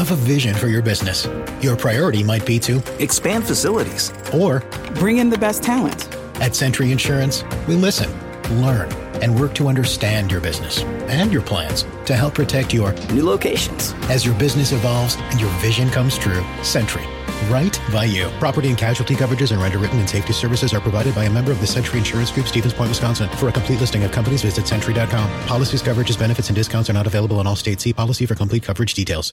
have a vision for your business. Your priority might be to expand facilities or bring in the best talent. At Sentry Insurance, we listen, learn, and work to understand your business and your plans to help protect your new locations. As your business evolves and your vision comes true, Sentry right by you. Property and casualty coverages and underwritten and safety services are provided by a member of the Sentry Insurance Group, Stevens Point, Wisconsin. For a complete listing of companies, visit sentry.com. Policies, coverages, benefits, and discounts are not available in all states. See policy for complete coverage details.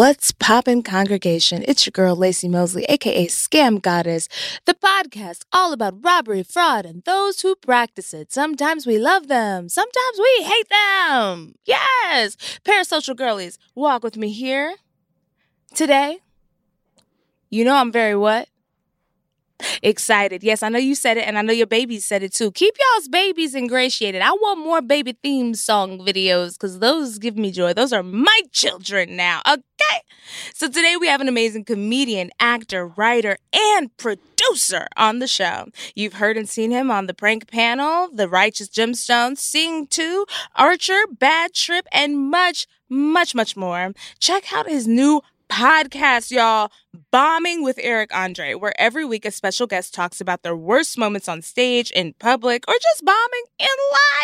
What's poppin' congregation? It's your girl Laci Mosley, aka Scam Goddess, the podcast all about robbery, fraud, and those who practice it. Sometimes we love them, sometimes we hate them. Yes, parasocial girlies, walk with me here today. You know I'm very what? Excited. Yes, I know you said it, and I know your babies said it too. Keep y'all's babies ingratiated. I want more baby theme song videos because those give me joy. Those are my children now, okay? So today we have an amazing comedian, actor, writer, and producer on the show. You've heard and seen him on the prank panel, The Righteous Gemstones, Sing 2, Archer, Bad Trip, and much, much, much more. Check out his new podcast, y'all. Bombing with Eric Andre, where every week a special guest talks about their worst moments on stage, in public, or just bombing in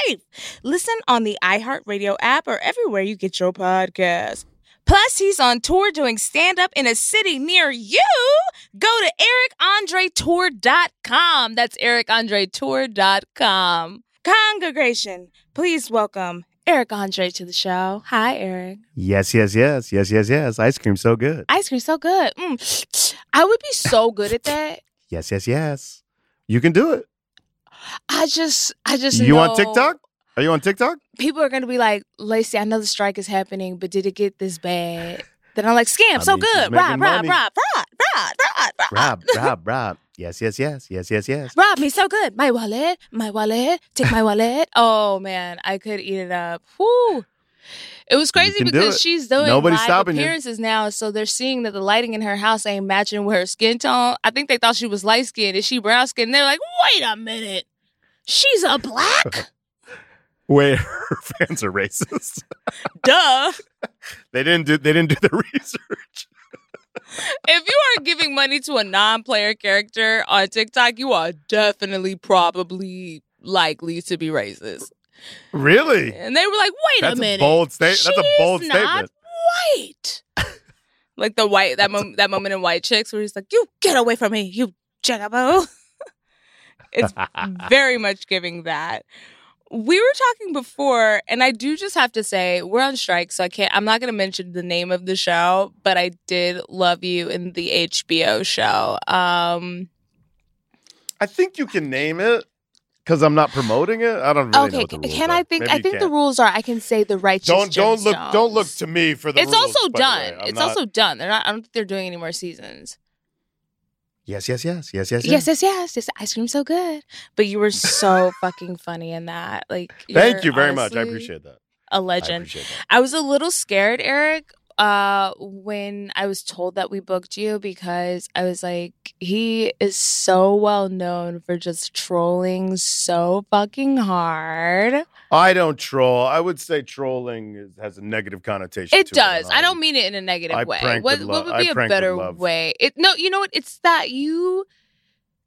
life. Listen on the iHeartRadio app or everywhere you get your podcast. Plus, he's on tour doing stand up in a city near you. Go to ericandretour.com. That's ericandretour.com. Congregation, please welcome Eric Andre to the show. Hi, Eric. Yes, yes, yes, yes, yes, yes. Ice cream so good. Ice cream so good. Mm. I would be so good at that. yes, yes, yes. You can do it. I just, I just. You know on TikTok? Are you on TikTok? People are gonna be like, Laci, I know the strike is happening, but did it get this bad? Then I'm like, scam, I so mean, good. Rob, Rob. Rob, Rob, Rob, Rob, Rob, Rob, Rob, Rob. Yes, yes, yes, yes, yes, yes. Rob me so good. My wallet, my wallet, take my wallet. Oh man, I could eat it up. Whoo. It was crazy can do because she's doing Nobody's live stopping you. appearances now, so they're seeing that the lighting in her house ain't matching with her skin tone. I think they thought she was light skinned. Is she brown skinned? They're like, wait a minute, she's a black. Wait, her fans are racist. Duh. they didn't do. They didn't do the research. If you are giving money to a non-player character on TikTok, you are definitely probably likely to be racist. Really? And they were like, "Wait That's a a minute, bold sta- that's a bold statement." White, like the white that mom- that moment in White Chicks where he's like, "You get away from me, you jagabo." it's very much giving that. We were talking before, and I do just have to say we're on strike, so I can't. I'm not going to mention the name of the show, but I did love you in the HBO show. Um, I think you can name it because I'm not promoting it. I don't really know okay, can. I think? Maybe I think the rules are I can say the righteous. Don't don't look don't look to me for the. It's rules, also done. It's not- also done. They're not. I don't think they're doing any more seasons. Yes, yes, yes, yes, yes, Yes, yes, yes. This ice cream's so good. But you were so fucking funny in that. Like, Thank you're very much. I appreciate that. A I legend. that. I was a little scared, Eric, uh, when I was told that we booked you because I was like, he is so well known for just trolling so fucking hard. I don't troll. I would say trolling is, has a negative connotation. It does. It. I don't mean it in a negative I way. What, what would be I a prank better way? It no, you know what? It's that you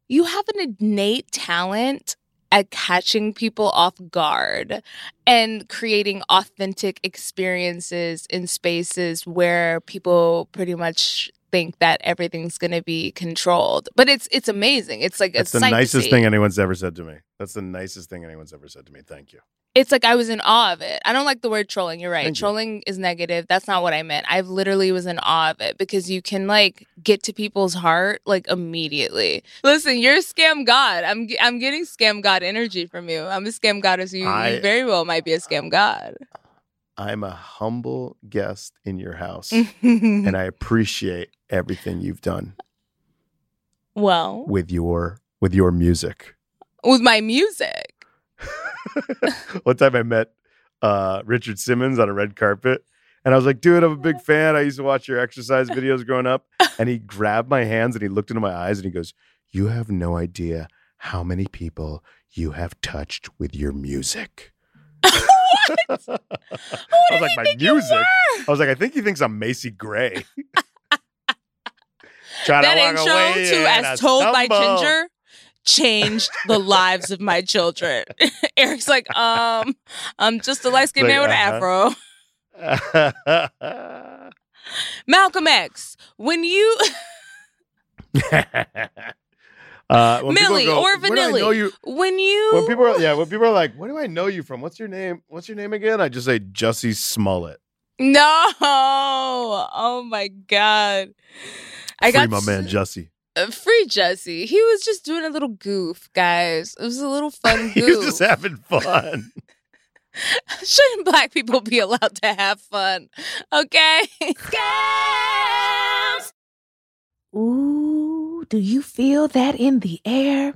you have an innate talent at catching people off guard and creating authentic experiences in spaces where people pretty much think that everything's going to be controlled. But it's it's amazing. It's like That's a the nicest thing anyone's ever said to me. That's the nicest thing anyone's ever said to me. Thank you. It's like I was in awe of it. I don't like the word trolling. You're right. Thank you. trolling is negative. That's not what I meant. I literally was in awe of it because you can like get to people's heart like immediately. Listen, you're a scam god. I'm I'm getting scam god energy from you. I'm a scam goddess. You, I- you very well might be a scam god. I'm a humble guest in your house, and I appreciate everything you've done well, with your with your music. with my music. One time I met uh, Richard Simmons on a red carpet, and I was like, "Dude, I'm a big fan. I used to watch your exercise videos growing up." And he grabbed my hands and he looked into my eyes and he goes, "You have no idea how many people you have touched with your music." I was like, "My music." I was like, "I think he thinks I'm Macy Gray." That intro to as told by ginger changed the lives of my children eric's like um i'm just a light-skinned Like, man with an uh-huh. afro malcolm x when you uh, when Millie go, or "Where do Vanilli?" you? when you When people are yeah, when people are like, "What do I know you from? What's your name? What's your name again?" I just say Jussie Smollett. no oh my god i Free got my man Jussie. Uh, free jesse he was just doing a little goof guys it was a little fun he was just having fun. Shouldn't black people be allowed to have fun? Okay. Scams. Ooh, do you feel that in the air?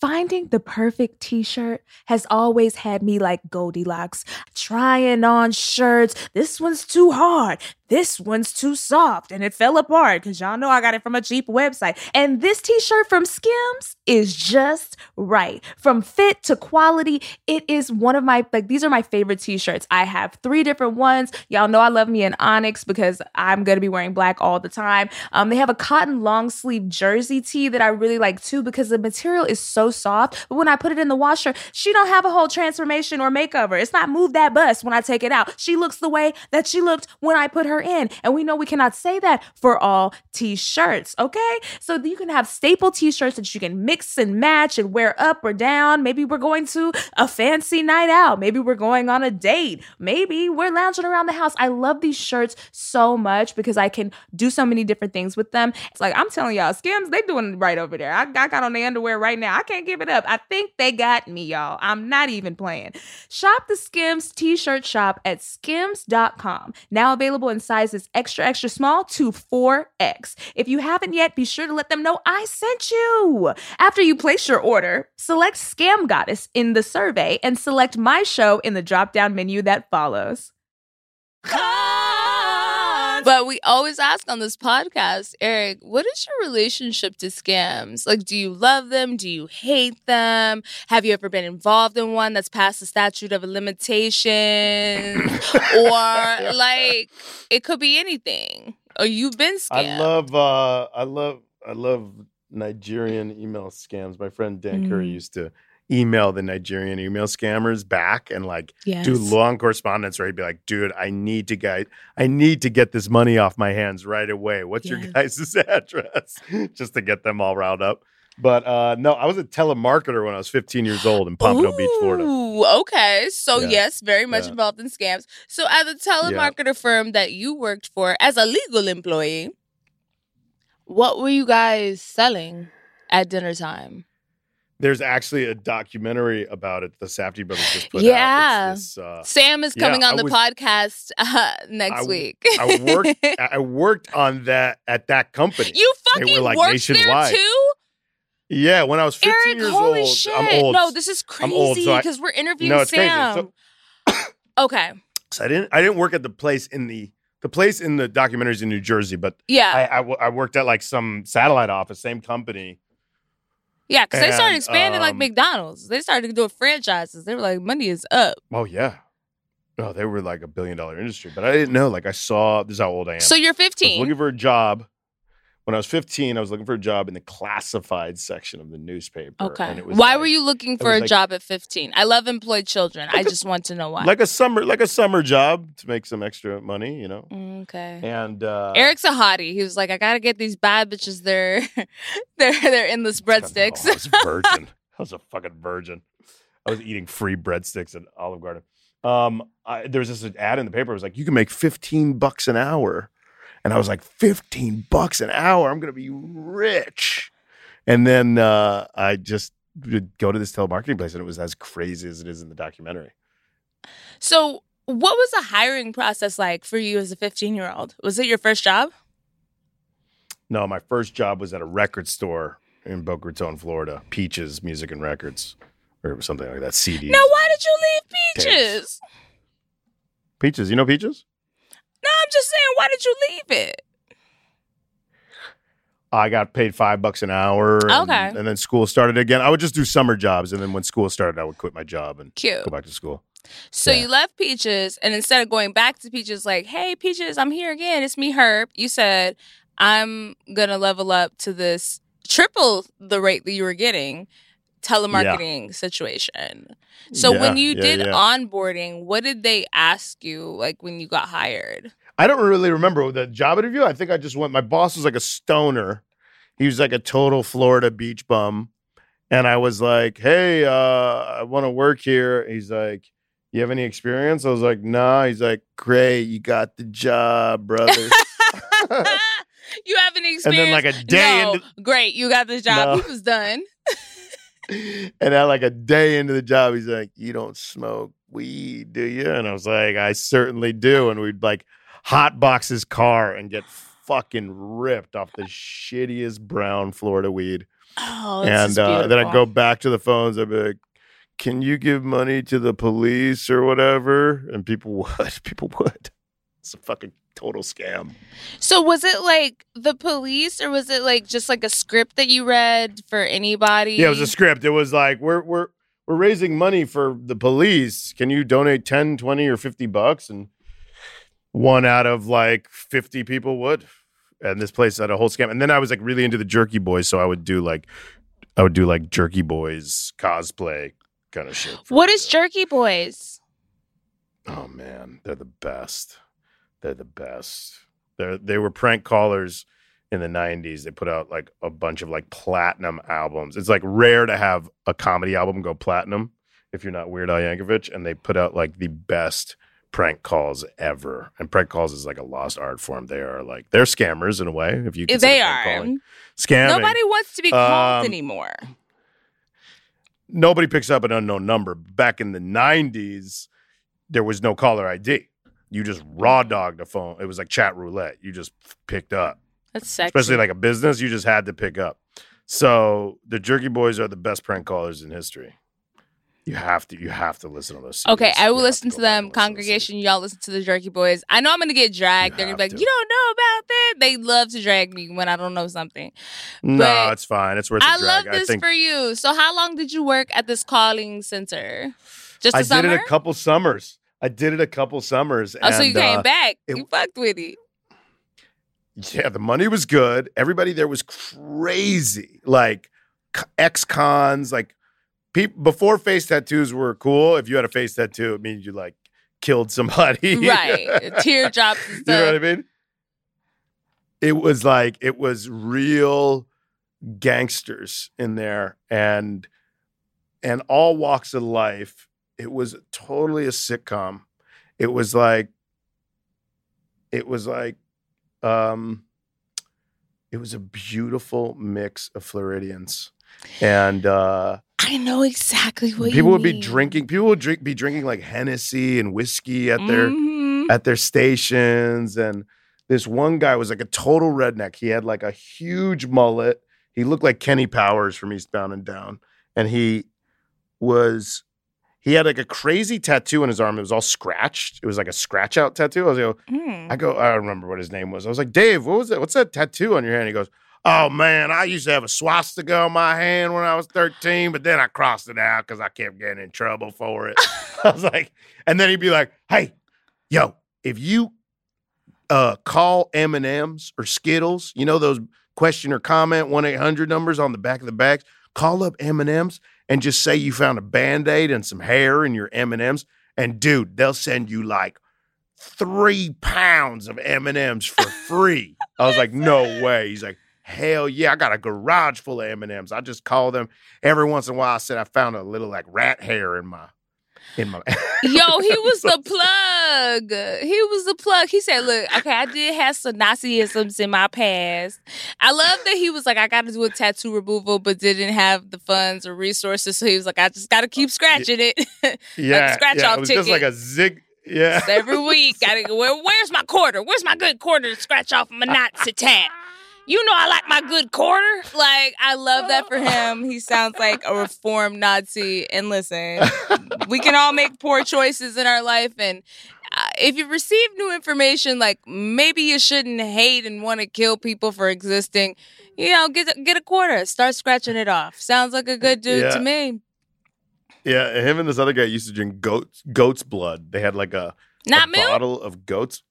Finding the perfect t shirt has always had me like Goldilocks, trying on shirts. This one's too hard. This one's too soft. And it fell apart because y'all know I got it from a cheap website. And this t shirt from Skims is just right. From fit to quality, it is one of my, like, these are my favorite t shirts. I have three different ones. Y'all know I love me an Onyx because I'm going to be wearing black all the time. Um, they have a cotton long sleeve jersey tee that I really like too because the material is so soft. But when I put it in the washer, she don't have a whole transformation or makeover. It's not move that bust when I take it out. She looks the way that she looked when I put her in. And we know we cannot say that for all t-shirts, okay? So you can have staple t-shirts that you can mix and match and wear up or down. Maybe we're going to a fancy night out. Maybe we're going on a date. Maybe we're lounging around the house. I love these shirts so much because I can do so many different things with them. It's like I'm telling y'all, Skims, they doing it right over there. I, I got on the underwear right now. I can't give it up. I think they got me, y'all. I'm not even playing. Shop the Skims t-shirt shop at skims.com. Now available in sizes extra, extra small to 4X. If you haven't yet, be sure to let them know I sent you. After you place your order, select Scam Goddess in the survey and select my show in the drop down menu that follows. But we always ask on this podcast, Eric, what is your relationship to scams? Like, do you love them? Do you hate them? Have you ever been involved in one that's past the statute of limitations? or, like, it could be anything. Or you've been scammed. I love uh I love I love Nigerian email scams. My friend Dan Curry Mm. used to email the Nigerian email scammers back and like Yes. do long correspondence where he'd be like, dude, I need to get I need to get this money off my hands right away. What's your Yes. guys' address? Just to get them all riled up. But uh no, I was a telemarketer when I was 15 years old in Pompano Beach, Florida. Okay. So Yeah. yes, very much Yeah. involved in scams. So at the telemarketer firm that you worked for as a legal employee, what were you guys selling at dinner time? There's actually a documentary about it. The Safdie brothers just put Yeah. out. This, uh, Sam is yeah, coming on I the was- podcast uh, next I- week. I worked I worked on that at that company. you They were, fucking like, worked nationwide. there too, yeah, when I was 15 Eric. years Holy old. shit! I'm old. No, this is crazy so because we're interviewing No. Sam. So- okay. So I didn't I didn't work at the place in the the place in the documentaries in New Jersey, but Yeah. I I worked at like some satellite office, same company. Yeah, because they started And, expanding like um, McDonald's. They started doing franchises. They were like, money is up. Oh yeah. No, they were like a billion dollar industry, but I didn't know. Like I saw this is how old I am. So you're I was 15. looking for a job. When I was 15, I was looking for a job in the classified section of the newspaper. Okay. and it was Why like- were you looking for a like- job at 15? I love employed children. I just want to know why. Like a summer, like a summer job to make some extra money, you know. okay. And uh, Eric's a hottie. He was like, I gotta get these bad bitches their their their endless breadsticks. No, I was a virgin. I was a fucking virgin. I was eating free breadsticks at Olive Garden. Um, I, there was this ad in the paper. It was like, you can make 15 bucks an hour. And I was like, 15 bucks an hour? I'm going to be rich. And then uh, I just would go to this telemarketing place and it was as crazy as it is in the documentary. So what was the hiring process like for you as a 15 year old? Was it your first job? No, my first job was at a record store in Boca Raton, Florida. Peaches Music and Records or something like that. CDs. Now why did you leave Tapes. Peaches? Peaches. You know Peaches? No, I'm just saying, why did you leave it? I got paid five bucks an hour. And, Okay. And then school started again. I would just do summer jobs. And then when school started, I would quit my job and Cute. go back to school. So Yeah. you left Peaches, and instead of going back to Peaches, like, "Hey, Peaches, I'm here again. It's me, Herb." You said, "I'm gonna level up to this triple the rate that you were getting telemarketing situation." So when you yeah, did yeah. onboarding, what did they ask you? Like when you got hired? I don't really remember the job interview. I think I just went. My boss was like a stoner. He was like a total Florida beach bum. And I was like, hey, uh, I want to work here. He's like, you have any experience? I was like, nah. He's like, great. You got the job, brother. you have any experience? and then like a day no, into great, you got this job. No. He was done. and then like a day into the job, he's like, "You don't smoke weed, do you?" And I was like, "I certainly do." And we'd like hot box his car and get fucking ripped off the shittiest brown Florida weed. Oh, and uh, then I'd go back to the phones. I'd be like, "Can you give money to the police or whatever?" And people would. People would. It's a fucking total scam. So was it like the police or was it like just like a script that you read for anybody? Yeah, it was a script. It was like, we're we're we're raising money for the police. Can you donate 10, 20 or 50 bucks? And one out of like 50 people would. And this place had a whole scam. And then I was like really into the Jerky Boys, so I would do like I would do like Jerky Boys cosplay kind of shit. What is Jerky Boys? Oh man, they're the best. They're the best. They they were prank callers in the 90s. They put out like a bunch of like platinum albums. It's like rare to have a comedy album go platinum if you're not Weird Al Yankovic and they put out like the best prank calls ever. And prank calls is like a lost art form. They are like they're scammers in a way if you They are. calling. scamming. Nobody wants to be called Um, anymore. nobody picks up an unknown number. Back in the 90s, there was no caller ID. You just raw dogged a phone. It was like chat roulette. You just picked up. That's sexy. Especially like a business, you just had to pick up. So the Jerky Boys are the best prank callers in history. You have to you have to listen to those. Okay, I will listen go to them. listen Congregation, CDs. y'all listen to the Jerky Boys. I know I'm gonna get dragged. You They're gonna be like, to. you don't know about that. They love to drag me when I don't know something. No, but it's fine. It's worth I the drag. love this I think for you. So how long did you work at this calling center? Just a I summer? I did it a couple summers. I did it a couple summers. oh, so you came uh, back. it- you fucked with it. Yeah, the money was good. Everybody there was crazy. Like ex-cons, like Before face tattoos were cool. If you had a face tattoo, it means you like killed somebody. right. Teardrops and you know what I mean? It was like it was real gangsters in there and and all walks of life. It was totally a sitcom. It was like it was like um it was a beautiful mix of Floridians. And uh I know exactly what people would be drinking people would drink be drinking like Hennessy and whiskey at their Mhm. at their stations. And this one guy was like a total redneck. He had like a huge mullet. He looked like kenny powers from eastbound and down. And he was he had like a crazy tattoo on his arm. It was all scratched. It was like a scratch out tattoo. I was like Mm. i go i don't remember what his name was. I was like dave what was that? What's that tattoo on your hand? He goes oh man i used to have a swastika on my hand when i was 13 but then i crossed it out because i kept getting in trouble for it I was like, and then he'd be like, "Hey, yo, if you uh call M and M's or Skittles, you know those question or comment one eight hundred numbers on the back of the bags, call up M and just say you found a band aid and some hair in your M and dude, they'll send you like three pounds of M and M's for free." I was like, "No way." He's like. Hell yeah, I got a garage full of M&Ms. I just call them every once in a while. I said I found a little like rat hair in my in my Yo, he was the plug. He was the plug. He said, "Look, okay, I did have some Nazisms in my past. I love that he was like, I got to do a tattoo removal, but didn't have the funds or resources. So he was like, I just got to keep uh, scratching it yeah, scratch yeah, off it was just like a zig. Yeah, every week. Got to go. Where, where's my quarter? Where's my good quarter to scratch off my Nazi tat?" You know I like my good quarter. Like I love that for him. He sounds like a reformed Nazi. And listen, we can all make poor choices in our life and uh, if you receive new information like maybe you shouldn't hate and want to kill people for existing you know get a- get a quarter start scratching it off sounds like a good dude Yeah. to me yeah. Him and this other guy used to drink goat's goat's blood. They had like a, not a milk bottle of goat's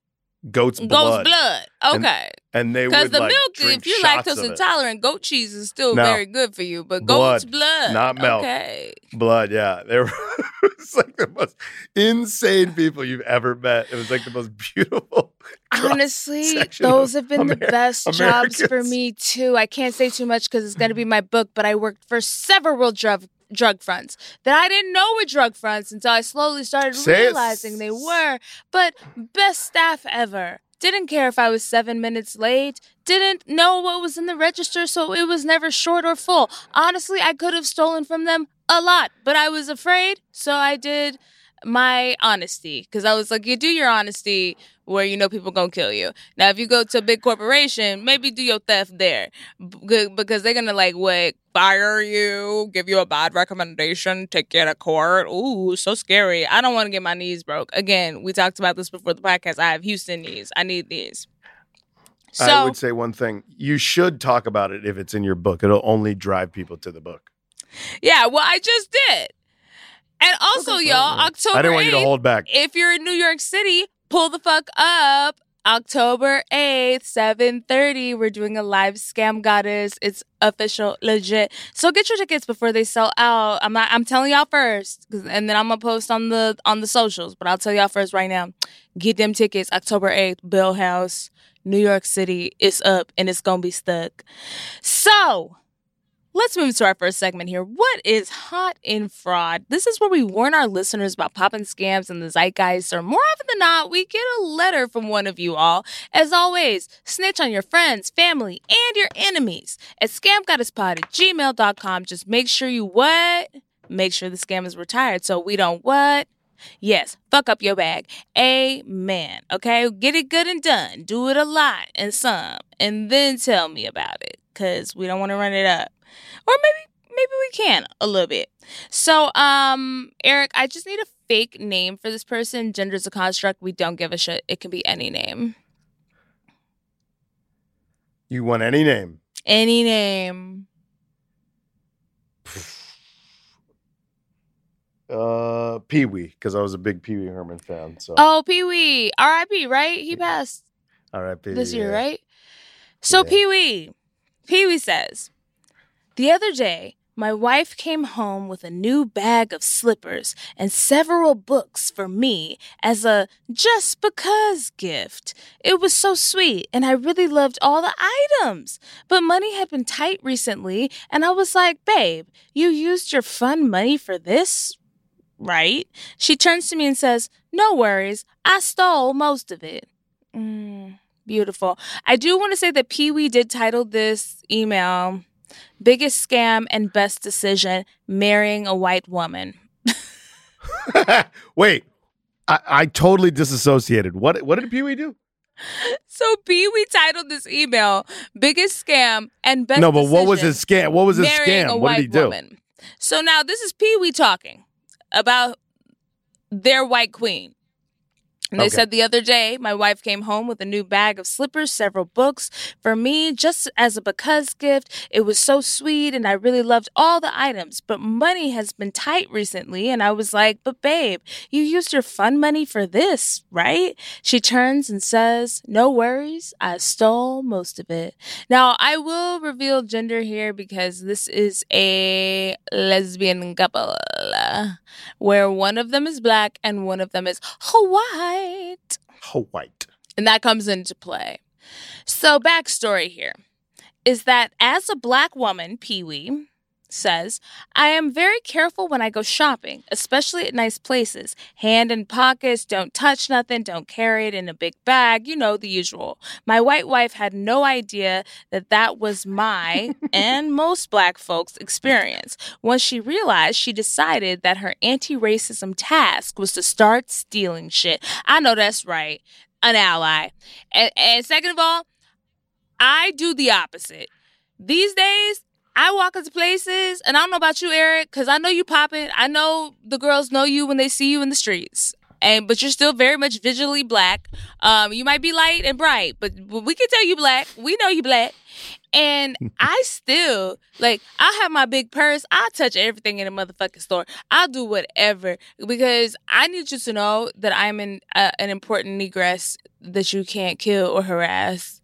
goat's goat's blood, blood And okay and they were because the like milk if you're lactose intolerant goat cheese is still No. very good for you but goat's Blood, blood not milk. okay blood. Yeah, they were it's like the most insane people you've ever met. It was like the most beautiful. Honestly, those have been the Amer- best jobs for me too. I can't say too much because it's going to be my book, but I worked for several drug drug fronts that I didn't know were drug fronts until I slowly started realizing they were. But best staff ever. Didn't care if I was seven minutes late. Didn't know what was in the register, so it was never short or full. Honestly, I could have stolen from them a lot, but I was afraid, so I did my honesty because I was like, you do your honesty where you know people gonna kill you. Now, if you go to a big corporation, maybe do your theft there B- because they're gonna like what fire you, give you a bad recommendation, take you to court. Ooh, so scary. I don't want to get my knees broke. Again, we talked about this before the podcast. I have Houston knees. I need these. So I would say one thing: you should talk about it if it's in your book. It'll only drive people to the book. yeah, well, I just did. And also, Okay, y'all. October I didn't want you to 8th, hold back. if you're in New York City, pull the fuck up. October 8th, 7:30, we're doing a live scam goddess. It's official, legit. So get your tickets before they sell out. I'm not I'm telling y'all first and then I'm going to post on the on the socials, but I'll tell y'all first right now. Get them tickets October 8th, Bill House, New York City. It's up and it's going to be stuck. So, Let's move to our first segment here. What is hot in fraud? This is where we warn our listeners about popping scams and the zeitgeist, or more often than not, we get a letter from one of you all. As always, snitch on your friends, family, and your enemies at scamgoddesspod at gmail.com. Just make sure you what? Make sure the scam is retired so we don't what? Yes, fuck up your bag. Amen. Okay, get it good and done. Do it a lot and some, and then tell me about it because we don't want to run it up or maybe maybe we can a little bit. So, um, Eric, I just need a fake name for this person. Gender's a construct. We don't give a shit. It can be any name. You want any name? Any name. Uh, Pee Wee, because I was a big Pee Wee Herman fan. So, Oh, Pee Wee. R.I.P. Right? He passed all right, this year, yeah. right? So Yeah. Pee Wee, Pee Wee says, the other day My wife came home with a new bag of slippers and several books for me as a just because gift. It was so sweet, and I really loved all the items. But money had been tight recently, and I was like, babe, you used your fun money for this? Right? She turns to me and says, No worries, I stole most of it. Mm, beautiful. I do want to say that Pee Wee did title this email Biggest Scam and Best Decision Marrying a White Woman. Wait, I, I totally disassociated. What what did Pee Wee do? So Pee Wee titled this email Biggest Scam and Best no, but what was his scam? What was his scam? a What did he white do? woman. So now this is Pee Wee talking about their white queen. And they Okay. said the other day, my wife came home with a new bag of slippers, several books for me, just as a because gift. It was so sweet, and I really loved all the items. But money has been tight recently, and I was like, But babe, you used your fun money for this, right? She turns and says, No worries, I stole most of it. Now, I will reveal gender here because this is a lesbian couple where one of them is black and one of them is white. White. And that comes into play. So, backstory here is that as a black woman, Pee Wee says, I am very careful when I go shopping, especially at nice places. Hand in pockets, don't touch nothing, don't carry it in a big bag, you know, the usual. My white wife had no idea that that was my and most black folks' experience. Once she realized, she decided that her anti racism task was to start stealing shit. I know that's right, an ally. And, and second of all, I do the opposite. These days, I walk into places, and I don't know about you, Eric, because I know you popping. I know the girls know you when they see you in the streets. And but you're still very much visually black. Um, you might be light and bright, but but we can tell you black. We know you black. And I still like I have my big purse. I touch everything in a motherfucking store. I'll do whatever because I need you to know that I'm an uh, an important negress that you can't kill or harass.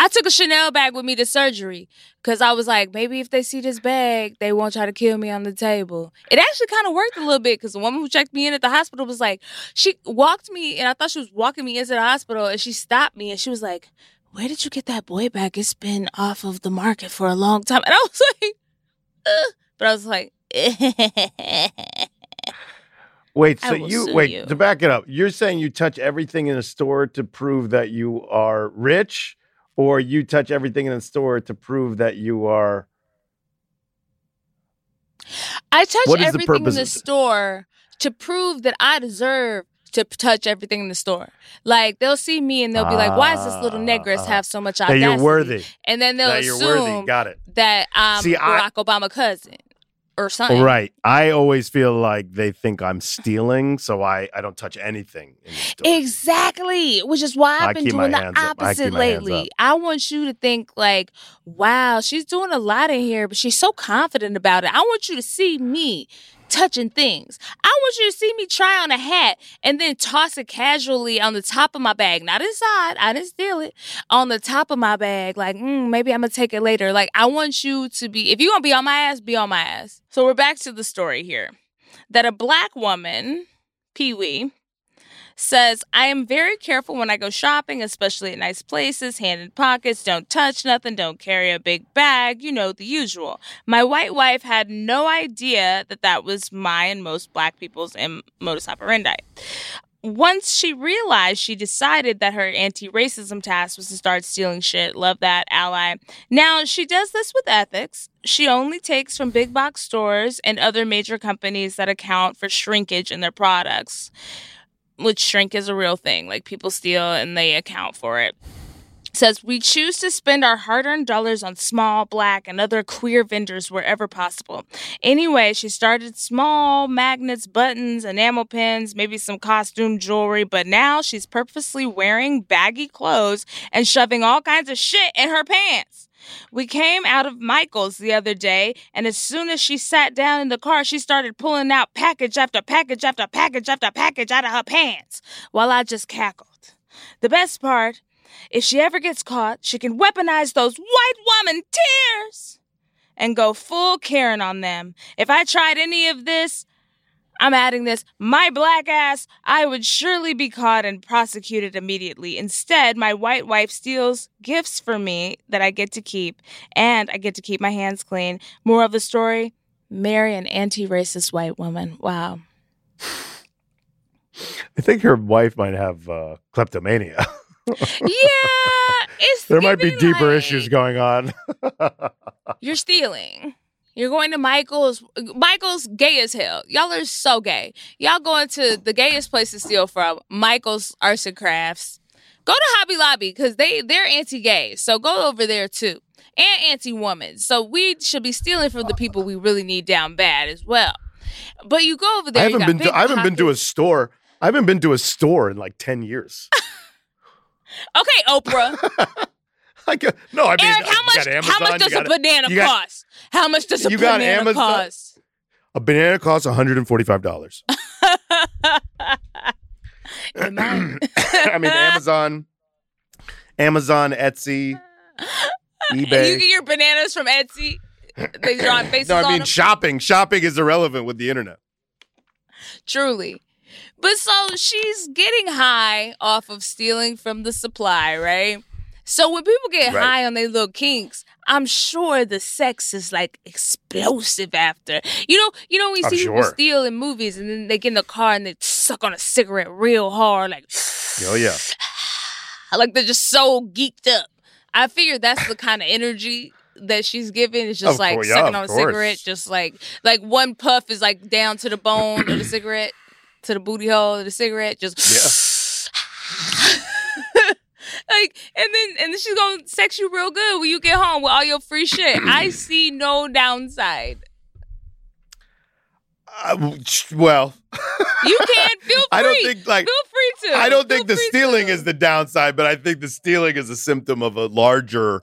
I took a Chanel bag with me to surgery because I was like, maybe if they see this bag, they won't try to kill me on the table. It actually kind of worked a little bit because the woman who checked me in at the hospital was like, she walked me and I thought she was walking me into the hospital and she stopped me and she was like, where did you get that boy bag? It's been off of the market for a long time. And I was like, Ugh. but I was like, Wait, so you wait you. to back it up. You're saying you touch everything in a store to prove that you are rich, or you touch everything in the store to prove that you are. I touch is the everything in the store to prove that I deserve to touch everything in the store. Like they'll see me and they'll be like, "Why does this little negress Ah, have so much That audacity?" you're worthy. And then they'll That you're worthy. assume Got it. that I'm See, I- Barack Obama cousin or something. Right. I always feel like they think I'm stealing, so I, I don't touch anything in the store. Exactly, which is why I've I been doing the up. I opposite lately. I want you to think like, wow, she's doing a lot in here, but she's so confident about it. I want you to see me touching things. I want you to see me try on a hat and then toss it casually on the top of my bag, not inside. I didn't steal it. On the top of my bag, like mm, maybe I'm gonna take it later. Like I want you to be. If you gonna be on my ass, be on my ass. So we're back to the story here. That a black woman, Pee Wee, says, I am very careful when I go shopping, especially at nice places, hand in pockets, don't touch nothing, don't carry a big bag, you know, the usual. My white wife had no idea that that was my and most black people's modus operandi. Once she realized, she decided that her anti racism task was to start stealing shit. Love that, ally. Now, she does this with ethics. She only takes from big box stores and other major companies that account for shrinkage in their products which shrink is a real thing. Like people steal and they account for it. Says we choose to spend our hard-earned dollars on small, black, and other queer vendors wherever possible. Anyway, she started small magnets, buttons, enamel pins, maybe some costume jewelry, but now she's purposely wearing baggy clothes and shoving all kinds of shit in her pants. We came out of Michael's the other day, and as soon as she sat down in the car, she started pulling out package after package after package after package out of her pants, while I just cackled. The best part, if she ever gets caught, she can weaponize those white woman tears and go full Karen on them. If I tried any of this, I'm adding this, my black ass, I would surely be caught and prosecuted immediately. Instead, my white wife steals gifts for me that I get to keep, and I get to keep my hands clean. More of the story marry an anti racist white woman. Wow. I think her wife might have uh, kleptomania. yeah, it's there might be deeper like, issues going on. You're stealing. You're going to Michael's. Michael's gay as hell. Y'all are so gay. Y'all going to the gayest place to steal from, Michael's Arts and Crafts. Go to Hobby Lobby because they they're anti-gay. So go over there too, and anti-woman. So we should be stealing from the people we really need down bad as well. But you go over there. I haven't been. To, I haven't been to a store. I haven't been to a store in like ten years. Okay, Oprah. I got, uh, no, I mean, Eric, how uh, much? got how much does a banana got- cost? How much does a you got banana Amazon? cost? A banana costs one hundred and forty-five dollars. I mean, Amazon, Amazon, Etsy, eBay. You get your bananas from Etsy. They draw faces no, I mean shopping. Shopping is irrelevant with the internet. Truly. But so she's getting high off of stealing from the supply, right? So when people get Right. high on their little kinks, I'm sure the sex is like explosive after. You know, you know when you I'm see people sure. steal in movies and then they get in the car and they suck on a cigarette real hard, like Oh yeah. like they're just so geeked up. I figured that's the kind of energy that she's giving. It's just Of like course, sucking of on a course. cigarette, just like like one puff is like down to the bone of the cigarette, to the booty hole of the cigarette, just like and then and then she's gonna sex you real good when you get home with all your free shit. I see no downside. Uh, well, You can feel free. I don't think like feel free to. I don't think the stealing to. is the downside, but I think the stealing is a symptom of a larger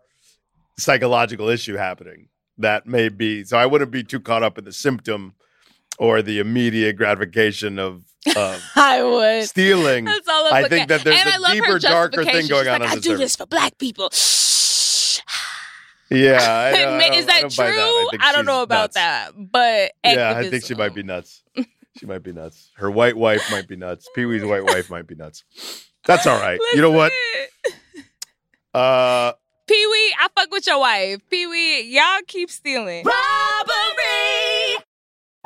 psychological issue happening that may be. So I wouldn't be too caught up in the symptom or the immediate gratification of, of I would. stealing. That's all I'm I think at. that there's and a I love deeper, darker thing going She's on like, I do surface. this for black people. Yeah, I don't- I Ma- is I that don't true? that. I I, don't know about nuts. that, but Yeah, I think she might be nuts. She might be nuts. Her white wife might be nuts. Pee Wee's white wife might be nuts. That's all right. You know what? Uh, Pee Wee, I fuck with your wife. Pee Wee, y'all keep stealing.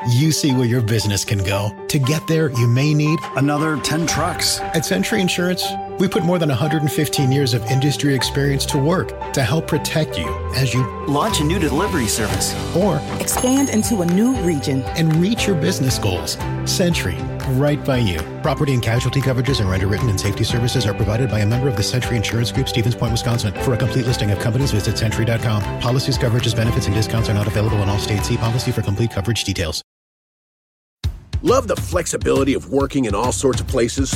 You see where your business can go. To get there, you may need Another 10 trucks. At Sentry Insurance, we put more than 115 years of industry experience to work to help protect you as you Launch a new delivery service. or Expand into a new region. and reach your business goals. Sentry, right by you. Property and casualty coverages and underwritten and safety services are provided by a member of the Sentry Insurance Group, Stevens Point, Wisconsin. For a complete listing of companies, visit sentry.com. Policies, coverages, benefits, and discounts are not available in all states. See policy for complete coverage details. Love the flexibility of working in all sorts of places?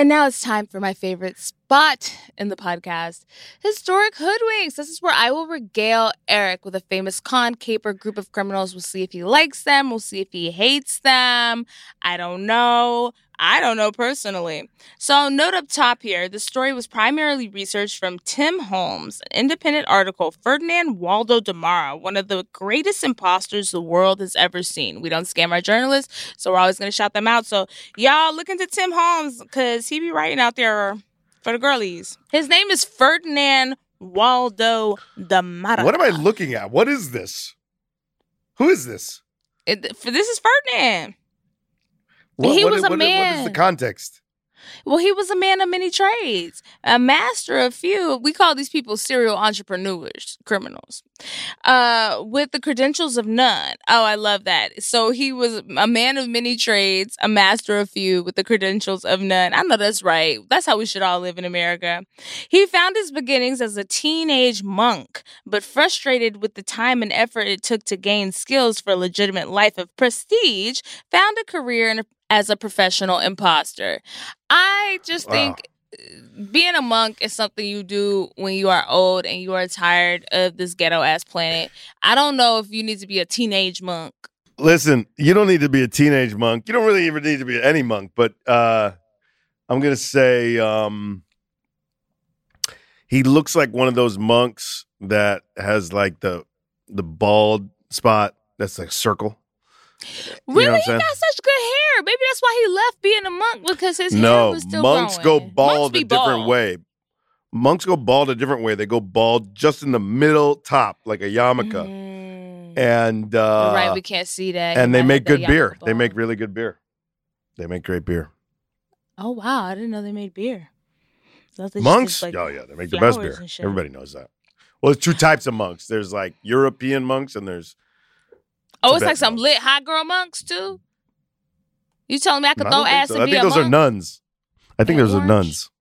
And now it's time for my favorite spot in the podcast Historic Hoodwinks. This is where I will regale Eric with a famous con caper group of criminals. We'll see if he likes them, we'll see if he hates them. I don't know. I don't know personally. So, note up top here the story was primarily researched from Tim Holmes, an independent article. Ferdinand Waldo Demara, one of the greatest imposters the world has ever seen. We don't scam our journalists, so we're always going to shout them out. So, y'all look into Tim Holmes because he be writing out there for the girlies. His name is Ferdinand Waldo Demara. what am I looking at? What is this? Who is this? It, for, this is Ferdinand. What, He what- was a what- What is the context? Well, he was a man of many trades, a master of few. We call these people serial entrepreneurs, criminals, uh, with the credentials of none. Oh, I love that. So he was a man of many trades, a master of few, with the credentials of none. I know that's right. That's how we should all live in America. He found his beginnings as a teenage monk, but frustrated with the time and effort it took to gain skills for a legitimate life of prestige, found a career in as a professional imposter. I just Wow. think uh, being a monk is something you do when you are old and you are tired of this ghetto ass planet. I don't know if you need to be a teenage monk. Listen, you don't need to be a teenage monk. You don't really even need to be any monk, but uh I'm gonna say um he looks like one of those monks that has like the the bald spot that's like a circle. You know Really, he got such good hair. Maybe that's why he left being a monk because his hair was still monks growing. go bald Monks a different bald. way. Monks go bald a different way. They go bald just in the middle top, like a yarmulke. Mm. And uh right, we can't see that. And they make good beer. They make really good beer. They make great beer. Oh wow, I didn't know they made beer. So monks? like, oh yeah, they make the best beer. Everybody knows that. Well, there's two types of monks. There's like European monks and there's Oh, it's like some monks. lit hot girl monks too. You telling me I could I throw ass so. and I be think a those are nuns. I think those are nuns.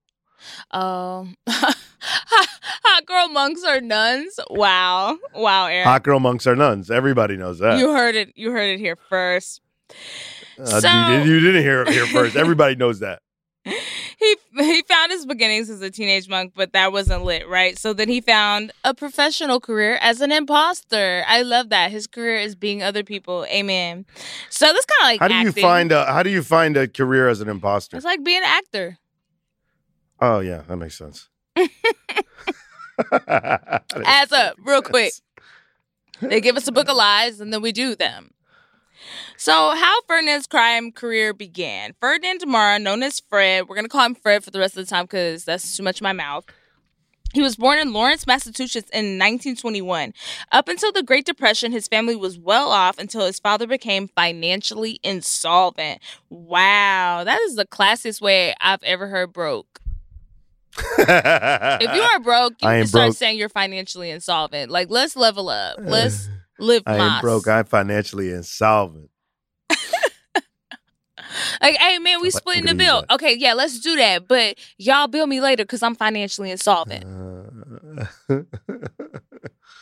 Um, hot girl monks are nuns. Wow, wow, Aaron. Hot girl monks are nuns. Everybody knows that. You heard it. You heard it here first. Uh, So- you, you didn't hear it here first. Everybody knows that. He he found his beginnings as a teenage monk, but that wasn't lit, right? So then he found a professional career as an imposter. I love that his career is being other people. Amen. So that's kind of like How do you find a How do you find a career as an imposter? It's like being an actor. Oh yeah, that makes sense. Adds up real quick. They give us a book of lies and then we do them. So, how Ferdinand's crime career began. Ferdinand Demara, known as Fred, we're going to call him Fred for the rest of the time because that's too much in my mouth. He was born in Lawrence, Massachusetts in 1921. Up until the Great Depression, his family was well off until his father became financially insolvent. Wow, that is the classiest way I've ever heard broke. If you are broke, you I can start broke. saying you're financially insolvent. Like, let's level up. Uh, let's live I mas. ain't broke. I'm financially insolvent. Like, hey man, we splitting the bill. Okay, yeah, let's do that. But y'all bill me later because I'm financially insolvent. Uh,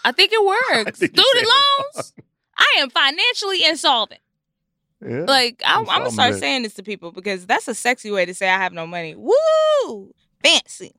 I think it works. think Student loans. I am financially insolvent. yeah. Like, I'm, I'm gonna start saying this to people because that's a sexy way to say I have no money. Woo, fancy.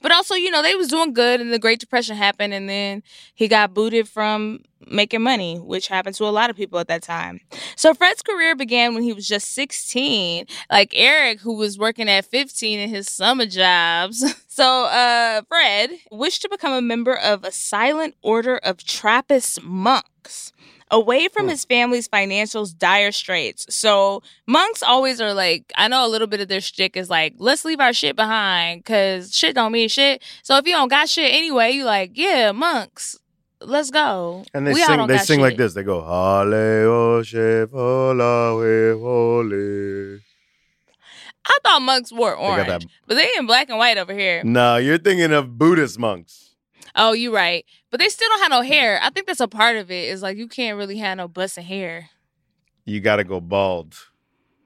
But also, you know, they was doing good, and the Great Depression happened, and then he got booted from making money, which happened to a lot of people at that time. So Fred's career began when he was just 16, like Eric, who was working at 15 in his summer jobs. So uh, Fred wished to become a member of a silent order of Trappist monks. Away from hmm. his family's financial dire straits. So monks always are like, I know a little bit of their shtick is like, let's leave our shit behind because shit don't mean shit. So if you don't got shit anyway, you like, yeah, monks, let's go. And they We sing. They sing like this. They go Hale Oshe Folawe Hole. I thought monks wore orange, that- but they in black and white over here. No, you're thinking of Buddhist monks. Oh, you're right. But they still don't have no hair. I think that's a part of it. Is like you can't really have no busting hair. You got to go bald.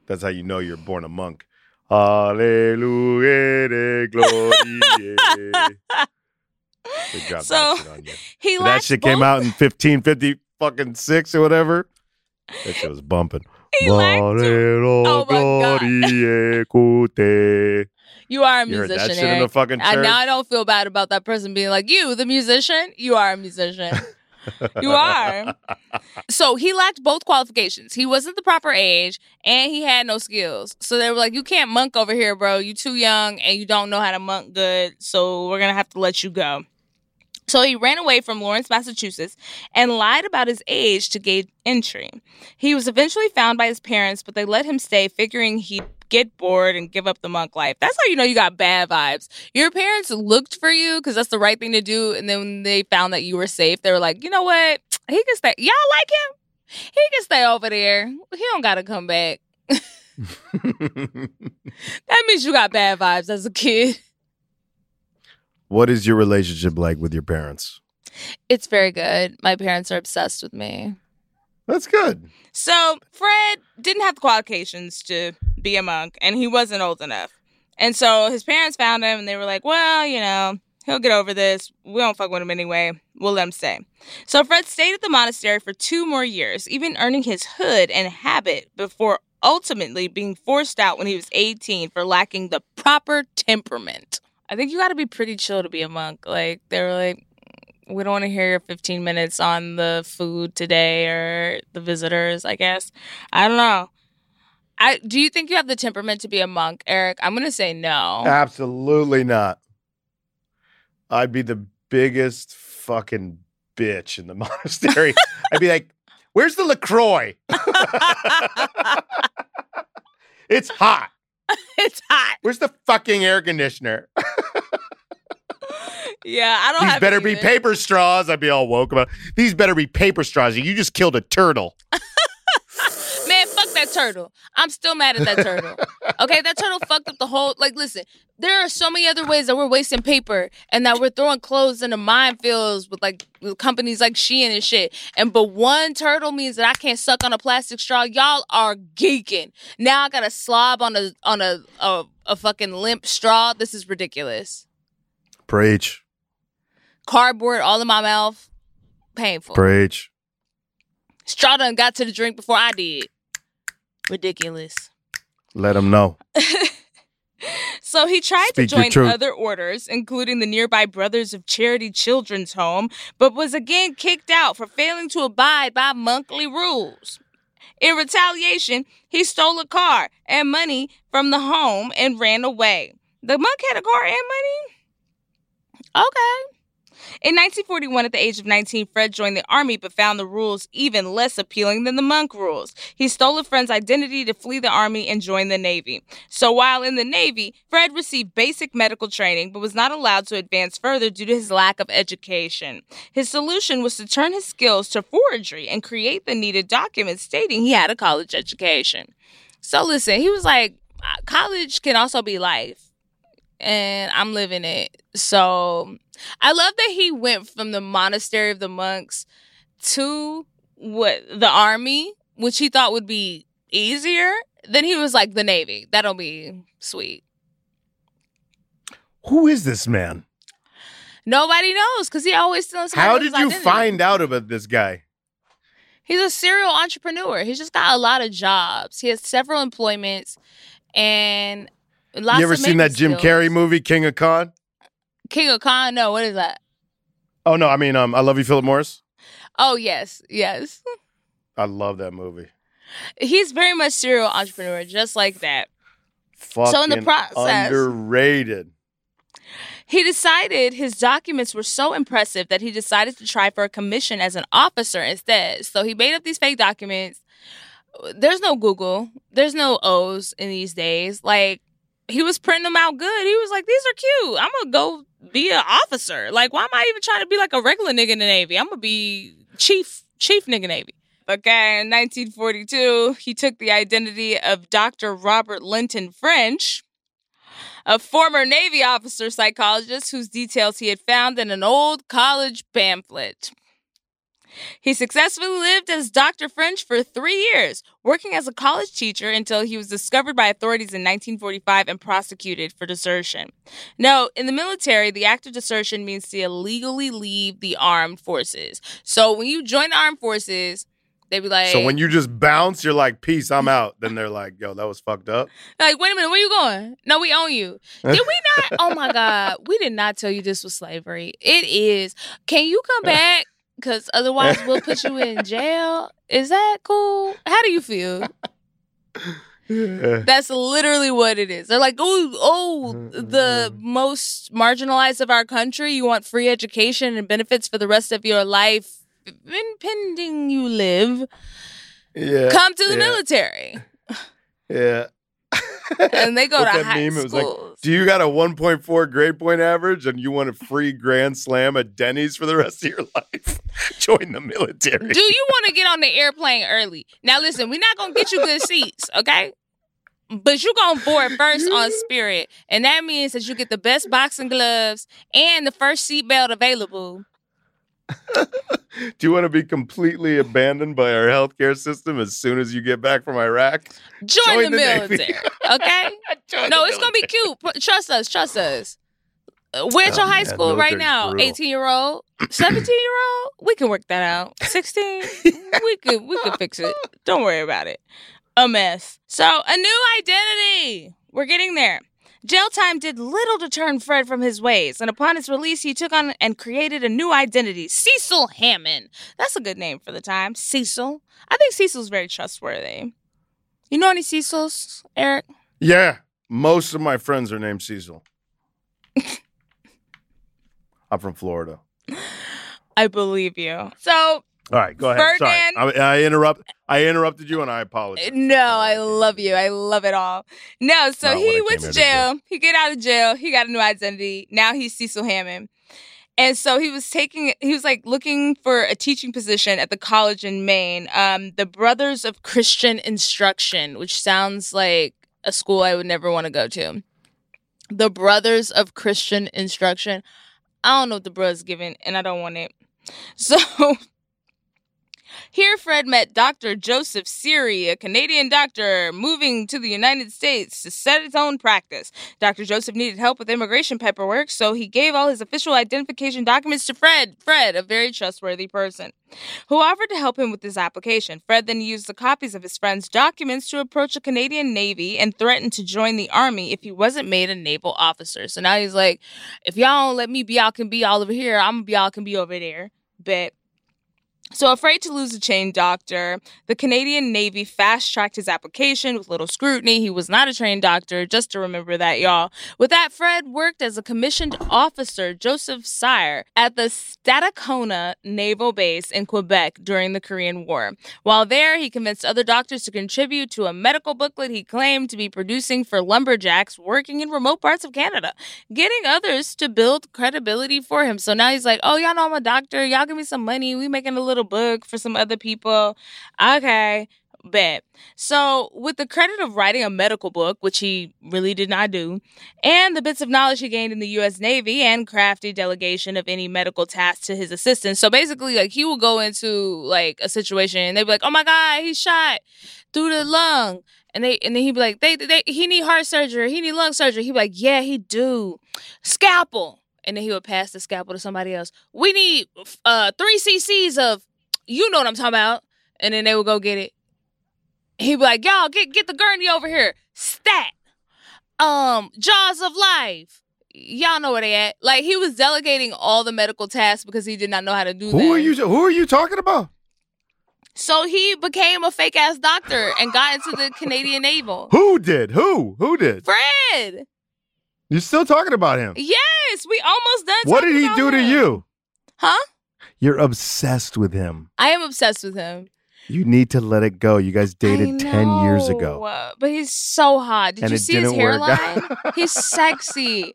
That's how you know you're born a monk. Hallelujah, de gloria. So, that shit on you. He that shit came out in 1550 fucking six or whatever. That shit was bumping. He Oh my God. You are a You musician. that shit in the fucking I, church? now I don't feel bad about that person being like, you, the musician, you are a musician. you are. So he lacked both qualifications. He wasn't the proper age and he had no skills. So they were like, you can't monk over here, bro. You too young and you don't know how to monk good. So we're going to have to let you go. So he ran away from Lawrence, Massachusetts, and lied about his age to gain entry. He was eventually found by his parents, but they let him stay, figuring he'd get bored and give up the monk life. That's how you know you got bad vibes. Your parents looked for you because that's the right thing to do, and then when they found that you were safe, they were like, you know what? He can stay. Y'all like him? He can stay over there. He don't gotta come back. That means you got bad vibes as a kid. What is your relationship like with your parents? It's very good. My parents are obsessed with me. That's good. So Fred didn't have the qualifications to be a monk, and he wasn't old enough. And so his parents found him, and they were like, "Well, you know, he'll get over this. We don't fuck with him anyway. We'll let him stay." So Fred stayed at the monastery for two more years, even earning his hood and habit before ultimately being forced out when he was 18 for lacking the Proper temperament. I think you got to be pretty chill to be a monk. Like they were like, we don't want to hear your 15 minutes on the food today or the visitors. I guess I don't know. I do you think you have the temperament to be a monk, Eric? I'm gonna say no. Absolutely not. I'd be the biggest fucking bitch in the monastery. I'd be like, "Where's the Lacroix? it's hot. it's hot. Where's the fucking air conditioner? Yeah, I don't have These better be either. paper straws." I'd be all woke about. These better be paper straws. You just killed a turtle. Man, fuck that turtle. I'm still mad at that turtle. Okay, that turtle fucked up the whole. Like, listen, there are so many other ways that we're wasting paper and that we're throwing clothes into minefields with like with companies like Shein and shit. And but one turtle means that I can't suck on a plastic straw. Y'all are geeking. Now I got a slob on a on a, a a fucking limp straw. This is ridiculous. Preach, Cardboard all in my mouth. Painful. preach. Straw done got to the drink before I did. Ridiculous. Let them know. So he tried Speak to join other orders, including the nearby Brothers of Charity Children's Home, but was again kicked out for failing to abide by monkly rules. In retaliation, he stole a car and money from the home and ran away. The monk had a car and money? Okay. In 1941, at the age of 19, Fred joined the army but found the rules even less appealing than the monk rules. He stole a friend's identity to flee the army and join the Navy. So while in the Navy, Fred received basic medical training but was not allowed to advance further due to his lack of education. His solution was to turn his skills to forgery and create the needed documents stating he had a college education. So listen, he was like, "Uh, college can also be life. And I'm living it. So I love that he went from the monastery of the monks to what the army, which he thought would be easier. Then he was like the Navy. That'll be sweet. Who is this man? Nobody knows because he always steals. How did you identity. find out about this guy? He's a serial entrepreneur. He's just got a lot of jobs. He has several employments and lots you ever seen that Jim. Carrey movie, King of Con? King of Con? No, what is that? Oh no, I mean, um, I love you, Philip Morris. Oh yes, yes. I love that movie. He's very much serial entrepreneur, just like that. Fucking So in the process- underrated. He decided his documents were so impressive that he decided to try for a commission as an officer instead. So he made up these fake documents. There's no Google. There's no O's in these days. Like he was printing them out good. He was like, "These are cute. I'm gonna go be an officer. Like, why am I even trying to be like a regular nigga in the Navy? I'm gonna be chief, chief nigga Navy." Okay, in 1942, he took the identity of Dr. Robert Linton French, a former Navy officer psychologist whose details he had found in an old college pamphlet. He successfully lived as Dr. French for three years, working as a college teacher until he was discovered by authorities in 1945 and prosecuted for desertion. No, in the military, the act of desertion means to illegally leave the armed forces. So when you join the armed forces, they be like, So when you just bounce, you're like, "Peace, I'm out." Then they're like, "Yo, that was fucked up." Like, wait a minute, where you going? No, we own you. Did we not? Oh my God. We did not tell you this was slavery. It is. Can you come back? Because otherwise we'll put you in jail. Is that cool? How do you feel? Yeah. That's literally what it is. They're like, oh, oh, Mm-hmm. the most marginalized of our country. You want free education and benefits for the rest of your life, pending you live. Yeah. Come to the yeah, military. Yeah. And they go to that high meme? It was like, schools. do you got a 1.4 grade point average and you want a free grand slam at Denny's for the rest of your life? Join the military. Do you want to get on the airplane early? Now, listen, we're not going to get you good seats, okay? But you're gonna board first on Spirit, and that means that you get the best boxing gloves and the first seatbelt available. Do you want to be completely abandoned by our healthcare system as soon as you get back from Iraq? Join, Join the, the military, okay? Join no, it's gonna be cute. Trust us. Trust us. Uh, We're at Oh, your high man, school right now. brutal. Eighteen year old, seventeen year old. We can work that out. Sixteen. we could. We could fix it. Don't worry about it. A mess. So a new identity. We're getting there. Jail time did little to turn Fred from his ways, and upon his release, he took on and created a new identity, Cecil Hammond. That's a good name for the time, Cecil. I think Cecil's very trustworthy. You know any Cecils, Eric? Yeah, most of my friends are named Cecil. I'm from Florida. I believe you. So All right, go ahead. Ferdinand- Sorry, I, I interrupt. I interrupted you, and I apologize. No, I love you. I love it all. No, so Not he went to to jail. He get out of jail. He got a new identity. Now he's Cecil Hammond. And so he was taking, he was like looking for a teaching position at the college in Maine, um, the Brothers of Christian Instruction, which sounds like a school I would never want to go to. The Brothers of Christian Instruction. I don't know what the brothers giving, and I don't want it. So here, Fred met Dr. Joseph Cyr, a Canadian doctor moving to the United States to set his own practice. Dr. Joseph needed help with immigration paperwork, so he gave all his official identification documents to Fred. Fred, a very trustworthy person, who offered to help him with his application. Fred then used the copies of his friend's documents to approach a Canadian Navy and threatened to join the Army if he wasn't made a naval officer. So now he's like, if y'all don't let me be y'all can be all over here, I'm gonna be all can be over there. Bet. So, afraid to lose a chain doctor, the Canadian Navy fast tracked his application with little scrutiny. He was not a trained doctor, just to remember that, y'all. With that, Fred worked as a commissioned officer, Joseph Cyr, at the Stadacona Naval Base in Quebec during the Korean War. While there, he convinced other doctors to contribute to a medical booklet he claimed to be producing for lumberjacks working in remote parts of Canada, getting others to build credibility for him. So now he's like, oh, y'all know I'm a doctor. Y'all give me some money. We making a little book for some other people. Okay. Bet. So, with the credit of writing a medical book, which he really did not do, and the bits of knowledge he gained in the U.S. Navy and crafty delegation of any medical task to his assistants. So, basically, like, he will go into, like, a situation and they'd be like, oh my God, he's shot through the lung. And they and then he'd be like, they, they he need heart surgery, he need lung surgery. He'd be like, yeah, he do. Scalpel. And then he would pass the scalpel to somebody else. We need uh three cc's of you know what I'm talking about. And then they would go get it. He'd be like, y'all, get get the gurney over here. Stat. Um, Jaws of Life. Y'all know where they at. Like he was delegating all the medical tasks because he did not know how to do that. Who are you? Who are you talking about? So he became a fake ass doctor and got into the Canadian Naval. Who did? Who? Who did? Fred. You're still talking about him. Yes, we almost done. What did he do to you? Huh? You're obsessed with him. I am obsessed with him. You need to let it go. You guys dated 10 years ago. uh, But he's so hot. Did And you see his didn't work out. hairline? he's sexy.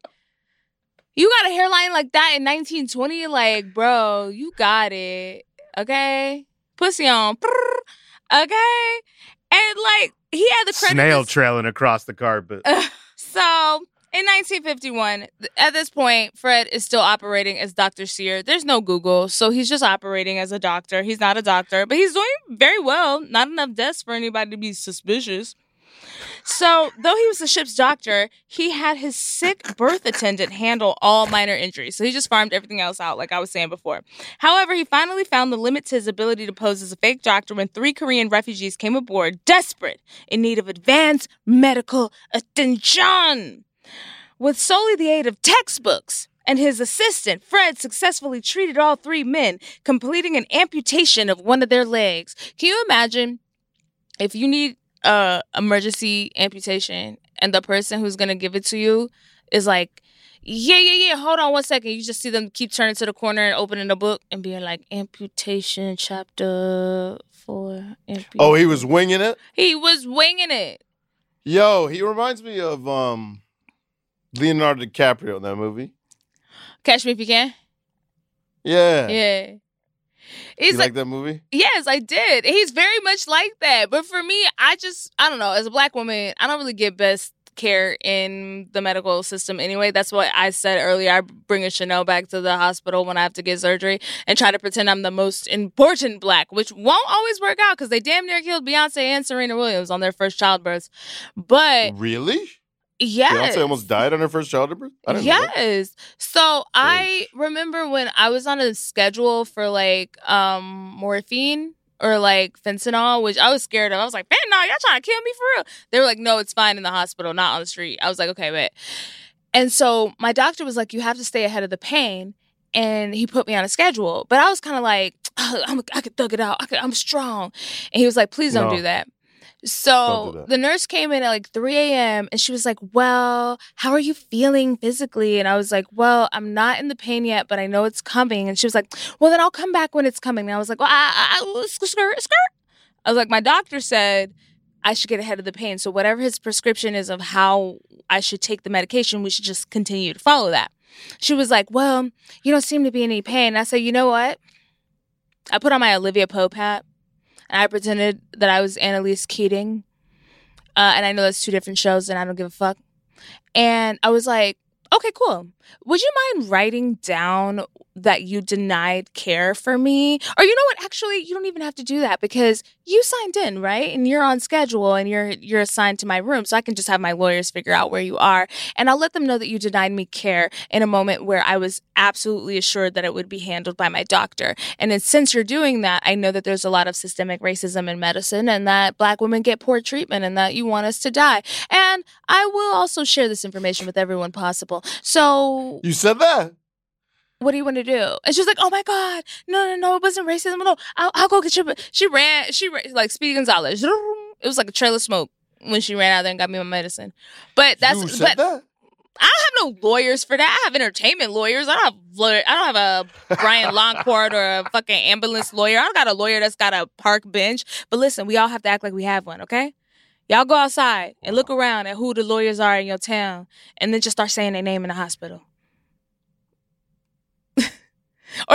You got a hairline like that in 1920? Like, bro, you got it. Okay? Pussy on. Okay? And like, he had the credit. Snail trailing across the carpet. so in 1951, th- at this point, Fred is still operating as Dr. Cyr. There's no Google, so he's just operating as a doctor. He's not a doctor, but he's doing very well. Not enough deaths for anybody to be suspicious. So, though he was the ship's doctor, he had his sick berth attendant handle all minor injuries. So he just farmed everything else out, like I was saying before. However, he finally found the limit to his ability to pose as a fake doctor when three Korean refugees came aboard, desperate, in need of advanced medical attention. With solely the aid of textbooks and his assistant, Fred successfully treated all three men, completing an amputation of one of their legs. Can you imagine if you need a emergency amputation and the person who's gonna give it to you is like, yeah, yeah, yeah, hold on one second. You just see them keep turning to the corner and opening the book and being like, amputation chapter four. oh, he was winging it? He was winging it. Yo, he reminds me of um Leonardo DiCaprio in that movie. Catch me if you can. Yeah. Yeah. He's you like, like that movie? Yes, I did. He's very much like that. But for me, I just, I don't know. As a black woman, I don't really get best care in the medical system anyway. That's what I said earlier. I bring a Chanel back to the hospital when I have to get surgery and try to pretend I'm the most important black, which won't always work out because they damn near killed Beyonce and Serena Williams on their first childbirth. But Really? Yes. Beyonce almost died on her first childbirth? I didn't know. Yes. So I remember when I was on a schedule for like um morphine or like fentanyl, which I was scared of. I was like, fentanyl, y'all trying to kill me for real? They were like, no, it's fine in the hospital, not on the street. I was like, okay, wait. And so my doctor was like, you have to stay ahead of the pain. And he put me on a schedule. But I was kind of like, I'm, I could thug it out. I could, I'm strong. And he was like, please don't No. do that. So do the nurse came in at like 3 a.m. and she was like, Well, how are you feeling physically? And I was like, Well, I'm not in the pain yet, but I know it's coming. And she was like, Well, then I'll come back when it's coming. And I was like, Well, I, I, I, skirt, skirt. I was like, My doctor said I should get ahead of the pain. So whatever his prescription is of how I should take the medication, we should just continue to follow that. She was like, Well, you don't seem to be in any pain. And I said, You know what? I put on my Olivia Pope hat and I pretended that I was Annalise Keating. Uh, and I know that's two different shows and I don't give a fuck. And I was like, okay, cool. Would you mind writing down that you denied care for me? Or you know what? Actually, you don't even have to do that because you signed in, right? And you're on schedule and you're you're assigned to my room. So I can just have my lawyers figure out where you are. And I'll let them know that you denied me care in a moment where I was absolutely assured that it would be handled by my doctor. And then since you're doing that, I know that there's a lot of systemic racism in medicine and that black women get poor treatment and that you want us to die. And I will also share this information with everyone possible. So You said that? what do you want to do? And she's like, oh my God, no, no, no, it wasn't racism. No, I'll, I'll go get you. She ran, she ran, like Speedy Gonzalez. It was like a trail of smoke when she ran out there and got me my medicine. But that's, you said but that? I don't have no lawyers for that. I have entertainment lawyers. I don't have lawyer. I don't have a Brian Longcourt or a fucking ambulance lawyer. I don't got a lawyer that's got a park bench. But listen, we all have to act like we have one, okay? Y'all go outside and look around at who the lawyers are in your town, and then just start saying their name in the hospital. or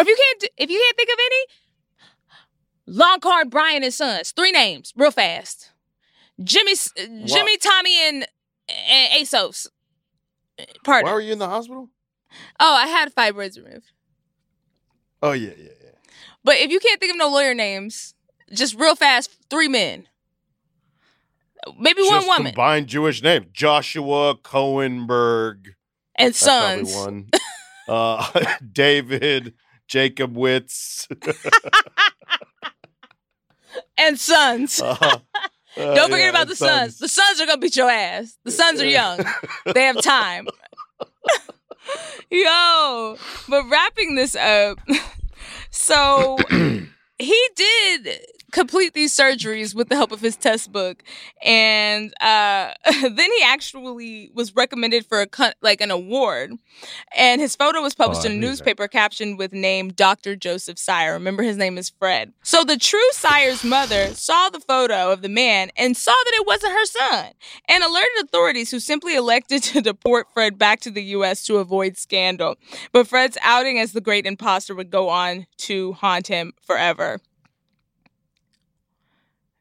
if you can't, if you can't think of any, Longcard, Brian and Sons, three names, real fast. Jimmy, S- uh, Jimmy, Tommy, and and Asos. Pardon. Why were you in the hospital? Oh, I had fibroids removed. Oh, yeah, yeah, yeah. But if you can't think of no lawyer names, just real fast, three men. Maybe one Just woman Combined Jewish name. Joshua Cohenberg. and That's sons. one. Uh, David Jacob Witz. And sons. Uh, uh, Don't forget yeah, about the sons. The sons are gonna beat your ass. The sons are young. they have time. Yo, but wrapping this up, so he did complete these surgeries with the help of his test book, and uh, then he actually was recommended for a like an award, and his photo was published Oh, in a knew that. newspaper captioned with name Dr. Joseph Cyr. Remember, his name is Fred. So the true Cyr's mother saw the photo of the man and saw that it wasn't her son, and alerted authorities who simply elected to deport Fred back to the U.S. to avoid scandal. But Fred's outing as the great imposter would go on to haunt him forever.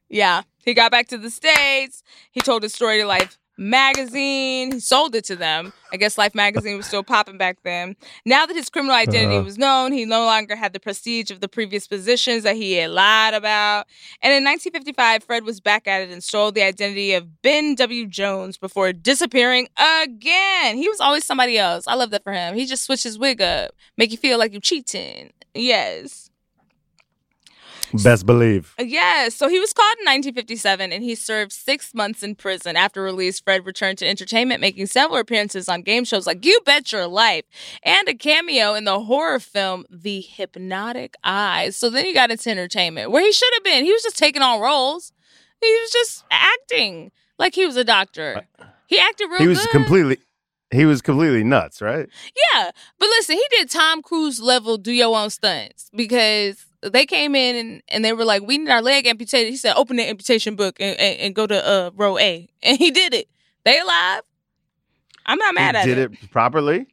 Yeah, he got back to the States. He told his story to Life magazine. He sold it to them. I guess Life magazine was still popping back then. Now that his criminal identity Uh-huh. was known, he no longer had the prestige of the previous positions that he had lied about. And in 1955, Fred was back at it and stole the identity of Ben W. Jones before disappearing again. He was always somebody else. I love that for him. He just switched his wig up, make you feel like you're cheating. Yes. Best believe. Uh, yes. So he was caught in 1957 and he served six months in prison. After release, Fred returned to entertainment, making several appearances on game shows like You Bet Your Life and a cameo in the horror film The Hypnotic Eyes. So then he got into entertainment where he should have been. He was just taking on roles, he was just acting like he was a doctor. Uh, he acted real He was good. completely he was completely nuts, right? Yeah, but listen, he did Tom Cruise level do your own stunts because they came in and, and they were like, "We need our leg amputated." He said, "Open the amputation book and, and, and go to uh, row A," and he did it. They alive. I'm not mad he at did it. Did it properly.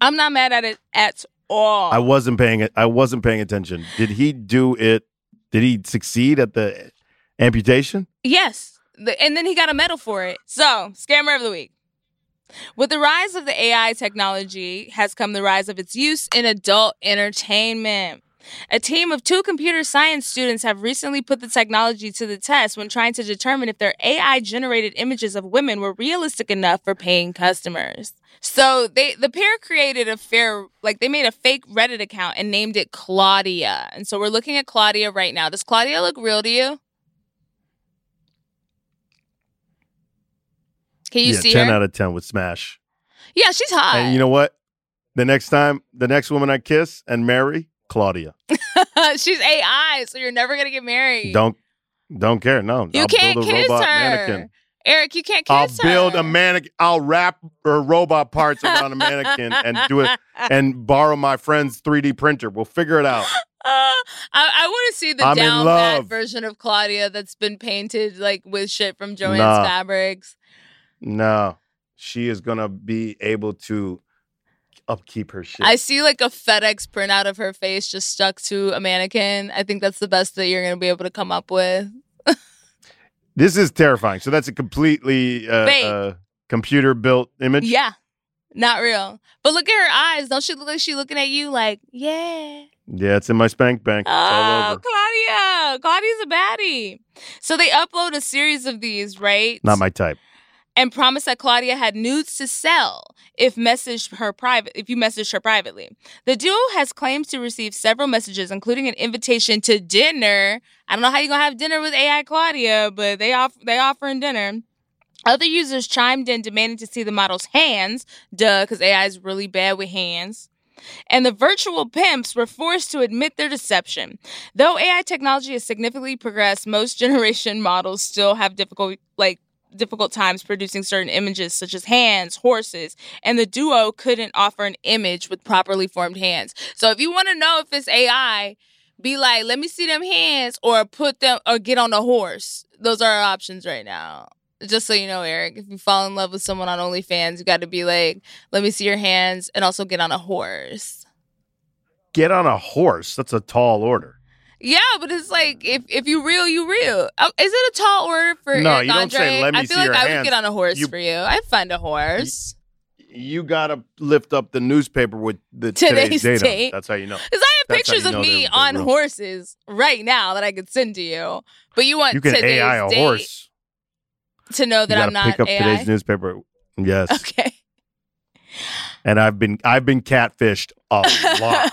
I'm not mad at it at all. I wasn't paying it. I wasn't paying attention. Did he do it? Did he succeed at the amputation? Yes. The- and then he got a medal for it. So, scammer of the week. With the rise of the AI technology has come the rise of its use in adult entertainment. A team of two computer science students have recently put the technology to the test when trying to determine if their AI generated images of women were realistic enough for paying customers. So they the pair created a fair like they made a fake Reddit account and named it Claudia. And so we're looking at Claudia right now. Does Claudia look real to you? Can you yeah, see ten her? out of ten would smash. yeah, she's hot. And you know what? The next time, the next woman I kiss and marry, Claudia. she's AI, so you're never gonna get married. Don't don't care. No, you I'll can't build a kiss robot her. mannequin. Eric, you can't kiss I'll kiss build her. a mannequin. I'll wrap her robot parts around a mannequin and do it and borrow my friend's 3D printer. We'll figure it out. Uh, I, I want to see the I'm down bad version of Claudia that's been painted like with shit from Joanne's Nah. fabrics. No, she is gonna be able to upkeep her shit. I see like a FedEx printout of her face just stuck to a mannequin. I think that's the best that you're gonna be able to come up with. this is terrifying. So that's a completely uh, uh, computer built image. Yeah, not real. But look at her eyes. Don't she look like she's looking at you like, yeah. Yeah, it's in my spank bank. It's Oh. Claudia. Claudia's a baddie. So they upload a series of these, right? Not my type. And promised that Claudia had nudes to sell if messaged her private if you messaged her privately. The duo has claimed to receive several messages, including an invitation to dinner. I don't know how you're gonna have dinner with AI Claudia, but they off they offering dinner. Other users chimed in demanding to see the model's hands, duh, because AI is really bad with hands. And the virtual pimps were forced to admit their deception. Though AI technology has significantly progressed, most generation models still have difficult like difficult times producing certain images such as hands, horses, and the duo couldn't offer an image with properly formed hands. So if you want to know if it's AI, be like, let me see them hands or put them or get on a horse. Those are our options right now. Just so you know, Eric, if you fall in love with someone on OnlyFans, you got to be like, let me see your hands and also get on a horse. Get on a horse. That's a tall order. Yeah, but it's like if if you real, you real. Oh, is it a tall order for No, Eric you don't Andre? say, "Let me I feel see like your I would get on a horse You- for you. I'd find a horse. You gotta lift up the newspaper with the Today's today's, date. date. That's how you know. Because I have That's how pictures you of know me they're- they're on real. horses right now that I could send to you. But you want You can today's AI a date horse. to know You that gotta I'm not pick up AI. today's newspaper. Yes. Okay. And I've been I've been catfished a lot.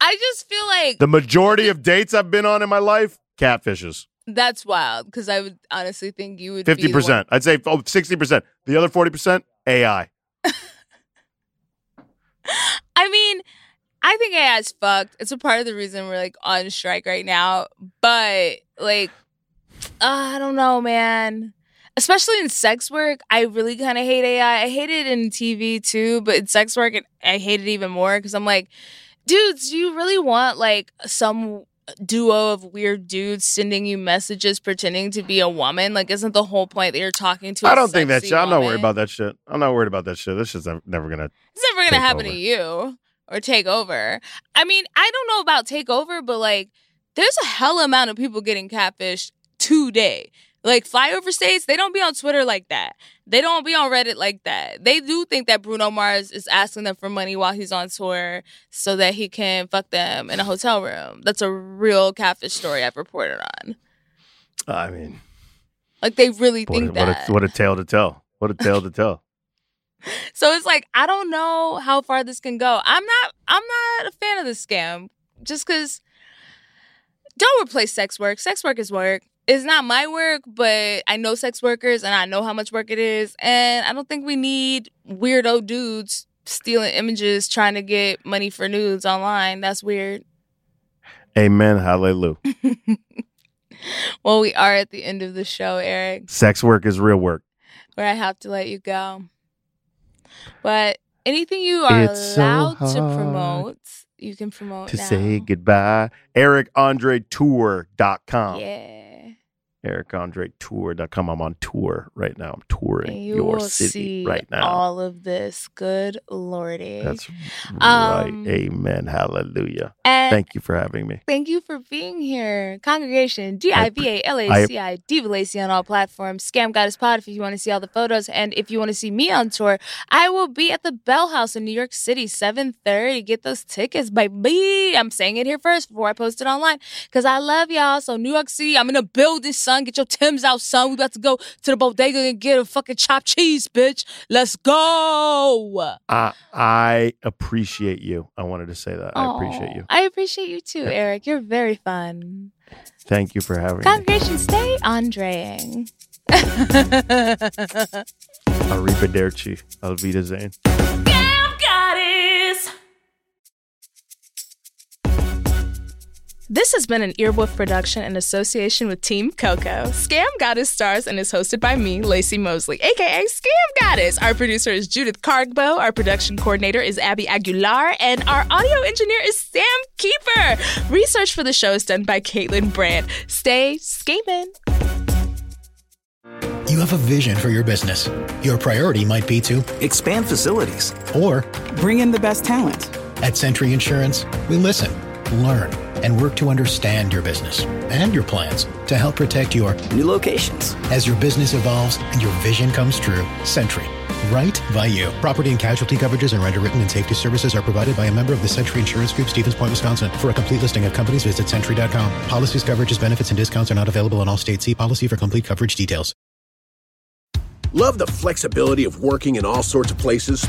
I just feel like the majority of dates I've been on in my life, catfishes. that's wild because I would honestly think you would be the Fifty percent. I'd say oh, 60 percent. The other forty percent, AI. I mean, I think AI is fucked. It's a part of the reason we're like on strike right now. But like, uh, I don't know, man. Especially in sex work, I really kind of hate AI. I hate it in TV too, but in sex work, I hate it even more because I'm like, dudes, do you really want like some duo of weird dudes sending you messages pretending to be a woman? Like, isn't the whole point that you're talking to? I I don't think that shit. I'm not worried about that shit. I'm not worried about that shit. This shit's never, never gonna. It's never gonna happen to you or take over. I mean, I don't know about take over, but like, there's a hell amount of people getting catfished today. Like flyover states, they don't be on Twitter like that. They don't be on Reddit like that. They do think that Bruno Mars is asking them for money while he's on tour so that he can fuck them in a hotel room. That's a real catfish story I've reported on. I mean, Like they really what think what that. a what a tale to tell. What a tale to tell. So it's like I don't know how far this can go. I'm not I'm not a fan of this scam just cuz don't replace sex work. Sex work is work. It's not my work, but I know sex workers and I know how much work it is and I don't think we need weirdo dudes stealing images trying to get money for nudes online. That's weird. Amen. Hallelujah. Well, we are at the end of the show, Eric, Sex work is real work. where I have to let you go. But anything you are It's so allowed to promote, you can promote To now. say goodbye. EricAndreTour.com. Yeah. ericandretour.com. I'm on tour right now. I'm touring you your city right now. all of this. Good lordy. That's Um, right. Amen. Hallelujah. Thank you for having me. Thank you for being here. Congregation, D I V A L A C I, Diva Laci on all platforms. Scam Goddess Pod if you want to see all the photos. And if you want to see me on tour, I will be at the Bell House in New York City, 7.30. Get those tickets, baby. I'm saying it here first before I post it online because I love y'all. So New York City, I'm in the building, son. Get your Tims out, son. We about to go to the bodega and get a fucking chopped cheese, bitch. Let's go. I, I appreciate you. I wanted to say that. I appreciate you. I appreciate you too, Eric. You're very fun. Thank you for having me. Congregation, stay Andreing. Arrivederci. Alvida Zane. This has been an Earwolf production in association with Team Coco. Scam Goddess stars and is hosted by me, Laci Mosley, aka Scam Goddess. Our producer is Judith Cargbo. Our production coordinator is Abby Aguilar, and our audio engineer is Sam Keeper. Research for the show is done by Caitlin Brandt. Stay scamming. You have a vision for your business. Your priority might be to Expand facilities. or Bring in the best talent. At Sentry Insurance, we listen, learn, and work to understand your business and your plans to help protect your New locations. as your business evolves and your vision comes true. Sentry. Right by you. Property and casualty coverages and underwritten and safety services are provided by a member of the Sentry Insurance Group, Stevens Point, Wisconsin. For a complete listing of companies, visit sentry.com. Policies, coverages, benefits, and discounts are not available in all states. See policy for complete coverage details. Love the flexibility of working in all sorts of places?